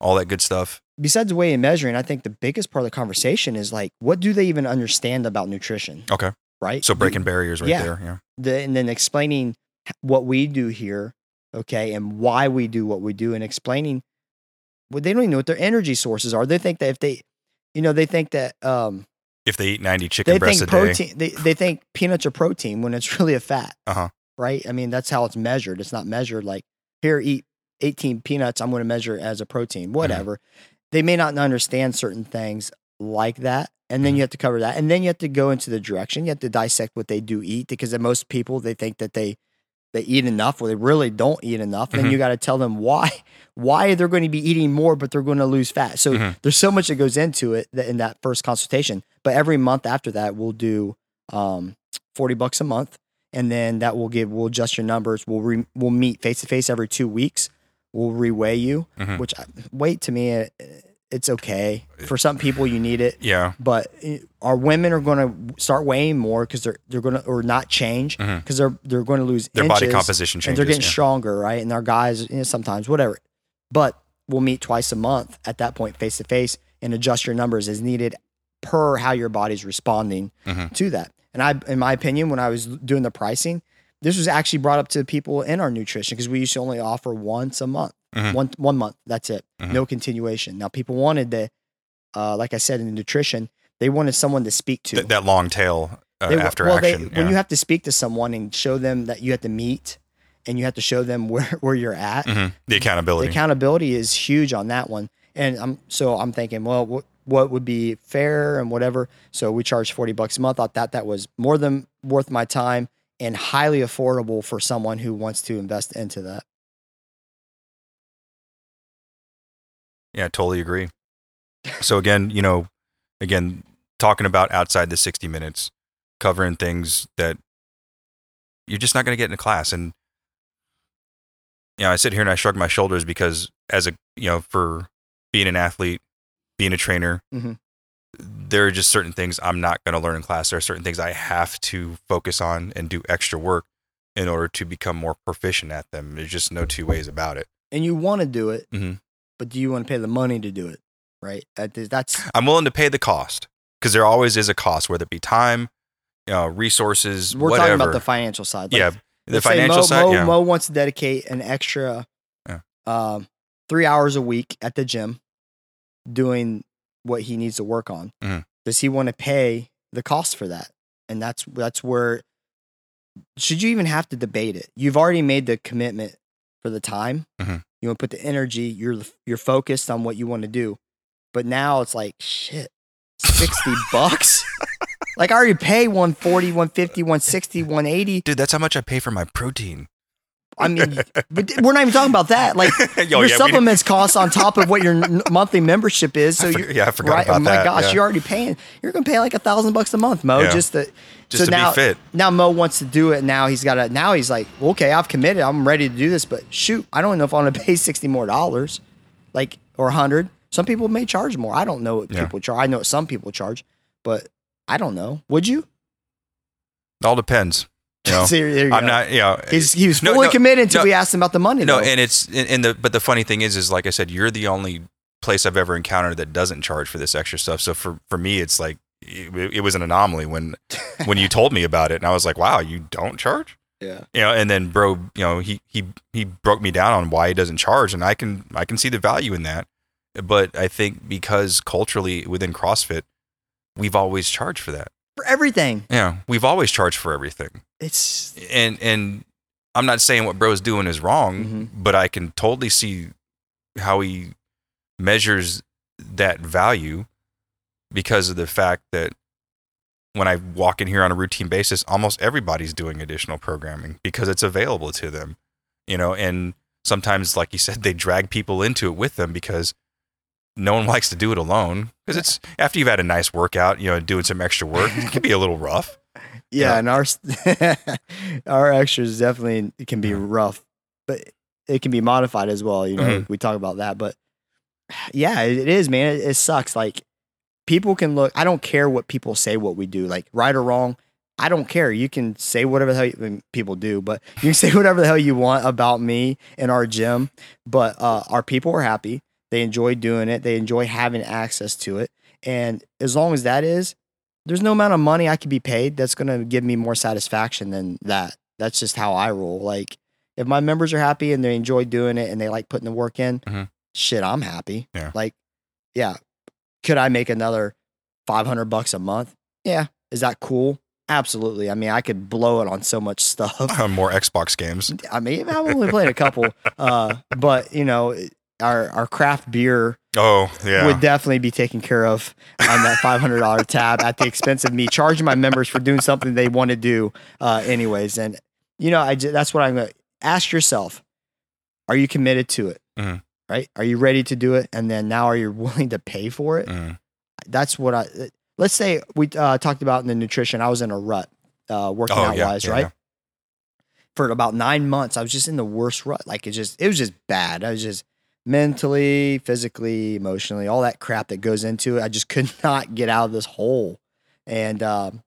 all that good stuff. besides the way and measuring, I think the biggest part of the conversation is like, what do they even understand about nutrition? Okay. Right. So breaking barriers right yeah. there. Yeah. the, and then explaining what we do here, okay, and why we do what we do, and explaining. Well, they don't even know what their energy sources are. They think that if they, you know, they think that um, If they eat 90 chicken they breasts think a day. protein. They they think peanuts are protein when it's really a fat. Uh-huh. Right. I mean, that's how it's measured. It's not measured like here, eat 18 peanuts. I'm going to measure it as a protein. Mm-hmm. Whatever. They may not understand certain things like that. And then Mhm. you have to cover that. And then you have to go into the direction. You have to dissect what they do eat because most people they think that they they eat enough or they really don't eat enough. Then Mhm. you got to tell them why why they're going to be eating more, but they're going to lose fat. So Mhm. there's so much that goes into it that in that first consultation. But every month after that, we'll do um, forty bucks a month, and then that will give we'll adjust your numbers. We'll re, we'll meet face to face every two weeks. We'll reweigh you, Mhm. which I- weight to me uh, it's okay for some people. You need it Yeah. but uh, our women are going to start weighing more because they're they're going to or not change because they're they're going to lose Their body composition changes. and they're getting yeah. stronger, right? And our guys you know, sometimes whatever, but we'll meet twice a month at that point face to face and adjust your numbers as needed per how your body's responding Mhm. to that. And I, in my opinion, when I was doing the pricing, this was actually brought up to people in our nutrition because we used to only offer once a month, Mhm. one one month. That's it, Mhm. no continuation. Now people wanted to, uh, like I said in the nutrition, they wanted someone to speak to. Th- that long tail uh, They after well, they- action. when you have to speak to someone and show them that you have to meet, and you have to show them where where you're at, Mhm. The the accountability. accountability is huge on that one. And I'm so I'm thinking, well, what what would be fair and whatever. So we charge forty bucks a month. I thought that was more than worth my time and highly affordable for someone who wants to invest into that. Yeah, totally agree. So again, you know, again, talking about outside the 60 minutes, covering things that you're just not going to get in a class. And, you know, I sit here and I shrug my shoulders because as a, you know, for being an athlete, being a trainer, Mhm. there are just certain things I'm not going to learn in class. There are certain things I have to focus on and do extra work in order to become more proficient at them. There's just no two ways about it. And you want to do it, Mhm. but do you want to pay the money to do it? Right. That is- That's I'm willing to pay the cost because there always is a cost, whether it be time, you know, resources, we're whatever. talking about the financial side. Like, yeah, the financial Mo, side. Mo, yeah. Mo wants to dedicate an extra Yeah. um, three hours a week at the gym doing what he needs to work on. Mhm. Does he want to pay the cost for that? And that's that's where should you even have to debate it? You've already made the commitment for the time. Mhm. You want to put the energy. You're you're focused on what you want to do. But now it's like shit, sixty bucks. Like I already pay 140, 150, 160, 180. Dude, that's how much I pay for my protein. I mean, but we're not even talking about that. Like Yo, your yeah, supplements cost on top of what your n- monthly membership is. So forg- yeah, I forgot right? Oh about oh my that. gosh, yeah. you're already paying. You're gonna pay like a thousand bucks a month, Mo. Yeah. Just to just so to now, be fit. now Mo wants to do it. Now he's got to. Now he's like, okay, I've committed. I'm ready to do this. But shoot, I don't know if I'm gonna pay sixty more dollars, like or a hundred. Some people may charge more. I don't know what people charge. I know what some people charge, but I don't know. Would you? It all depends. You know, So there you I'm go. not. You know, He's, he was No, fully no, committed until no. we asked him about the money. no, though. and it's and and the but the funny thing is, is like I said, you're the only place I've ever encountered that doesn't charge for this extra stuff. So for for me, it's like it, it was an anomaly when when you told me about it, and I was like, wow, you don't charge. yeah. you know and then bro you know he he he broke me down on why he doesn't charge and i can i can see the value in that but i think because culturally within crossfit we've always charged for that For everything, yeah we've always charged for everything it's and and i'm not saying what bro's doing is wrong Mhm. but i can totally see how he measures that value because of the fact that when I walk in here on a routine basis, almost everybody's doing additional programming because it's available to them, you know, and sometimes, like you said, they drag people into it with them because no one likes to do it alone because it's after you've had a nice workout, you know, doing some extra work, it can be a little rough. Yeah, and our our extras definitely can be Yeah. rough, but it can be modified as well. You know, Mhm. we talk about that, but yeah, it, is, man. It, it sucks. Like people can look. I don't care what people say. What we do, like right or wrong. I don't care. You can say whatever the hell you, I mean, people do, but you can say whatever the hell you want about me in our gym. But uh, our people are happy. They enjoy doing it. They enjoy having access to it. And as long as that is, there's no amount of money I could be paid that's going to give me more satisfaction than that. That's just how I roll. Like, if my members are happy and they enjoy doing it and they like putting the work in, Mhm. shit, I'm happy. Yeah. Like, yeah. Could I make another 500 bucks a month? Yeah. Is that cool? Absolutely. I mean, I could blow it on so much stuff. More Xbox games. I mean, I've only played a couple, uh, but you know, our our craft beer Oh, yeah. would definitely be taken care of on that five hundred dollar tab at the expense of me charging my members for doing something they want to do, uh, anyways. And you know, I that's what I'm going to ask yourself: Are you committed to it? Mhm. Right? Are you ready to do it? And then now, are you willing to pay for it? Mm. That's what I. Let's say we uh, talked about in the nutrition. I was in a rut, uh, working Oh, out yeah, wise, yeah, right? yeah. For about nine months, I was just in the worst rut. Like it just, it was just bad. I was just mentally, physically, emotionally, all that crap that goes into it. I just could not get out of this hole, and um,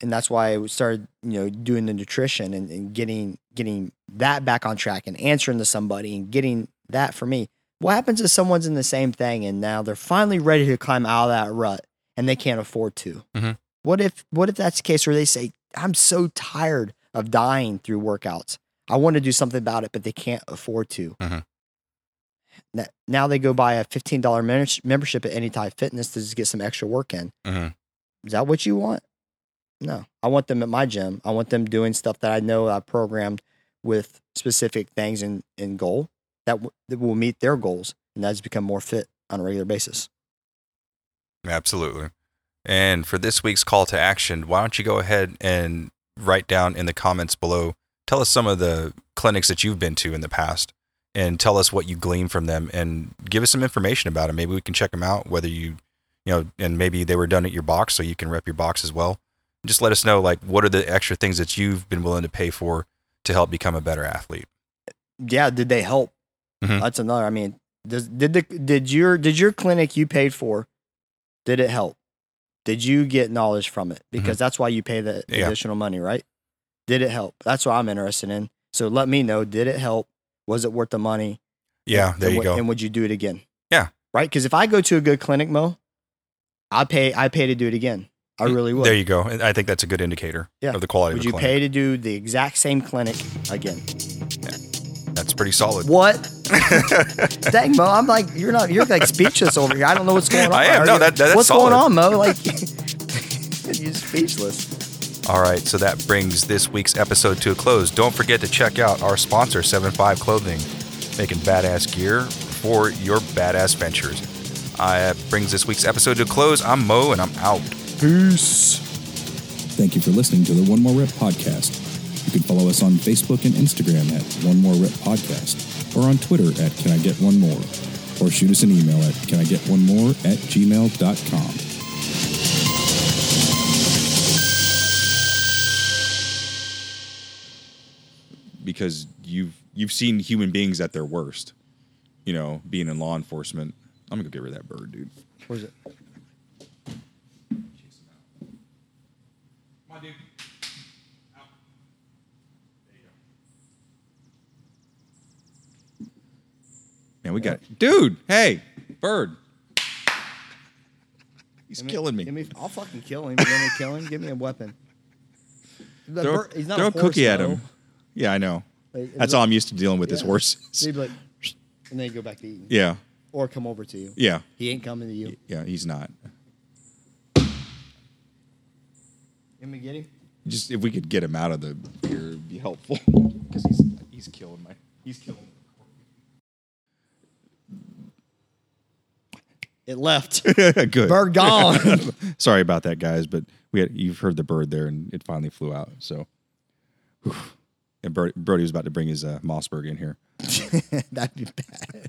and that's why I started, you know, doing the nutrition and, and getting getting that back on track and answering to somebody and getting that for me. What happens if someone's in the same thing and now they're finally ready to climb out of that rut and they can't afford to? Mhm. What if what if that's the case where they say, "I'm so tired of dying through workouts. I want to do something about it, but they can't afford to." Mhm. Now they go buy a fifteen dollar membership at Anytime Fitness to just get some extra work in. Mhm. Is that what you want? No, I want them at my gym. I want them doing stuff that I know I programmed with specific things in, in goal that, w- that will meet their goals, and that's become more fit on a regular basis. Absolutely. And for this week's call to action, why don't you go ahead and write down in the comments below, tell us some of the clinics that you've been to in the past and tell us what you glean from them and give us some information about them. Maybe we can check them out, whether you, you know, and maybe they were done at your box so you can rep your box as well. Just let us know, like, what are the extra things that you've been willing to pay for to help become a better athlete? Yeah, did they help? Mhm. That's another. I mean, does, did the did your did your clinic you paid for Did it help? Did you get knowledge from it? Because that's why you pay the Mm-hmm. Yeah. additional money, right? Did it help? That's what I'm interested in. So let me know. Did it help? Was it worth the money? Yeah, there and you would- go. And would you do it again? Yeah. Right? Because if I go to a good clinic, Mo, I pay I pay to do it again. I really would. There you go. I think that's a good indicator Yeah. of the quality would of the clinic. Would you pay to do the exact same clinic again? That's pretty solid. What? Dang, Mo, I'm like you're not you're like speechless over here. I don't know what's going on. I am. Are No, you- that- that's what's solid. going on, Mo? Like you're speechless. All right, so that brings this week's episode to a close. Don't forget to check out our sponsor, 7Five Clothing, making badass gear for your badass ventures. Uh, that brings this week's episode to a close. I'm Mo, and I'm out. Peace. Thank you for listening to the One More Rep podcast. You can follow us on Facebook and Instagram at One More Rep Podcast, or on Twitter at Can I Get One More, or shoot us an email at Can I Get One More at gmail.com. because you've you've seen human beings at their worst. You know, being in law enforcement. I'm gonna go get rid of that bird, dude. Where's it? My dude. Man, we got dude. Hey, bird. He's me- killing me. Give me, I'll fucking kill him. You want me to kill him? Give me a weapon. The throw bird- he's not throw a a cookie horse, at him. Yeah, I know. Like, That's all I'm used to dealing with is Yeah. horses. So he'd be like, and then he'd go back to eating. Yeah, Or come over to you. yeah, He ain't coming to you. yeah. He's not. Let me get him. Just if we could get him out of the here, it'd be helpful. Because he's he's killing my he's killing. It left. Good. Bird gone. Sorry about that, guys, but we had, you've heard the bird there, and it finally flew out. So, whew. And Brody, Brody was about to bring his uh, Mossberg in here. That'd be bad.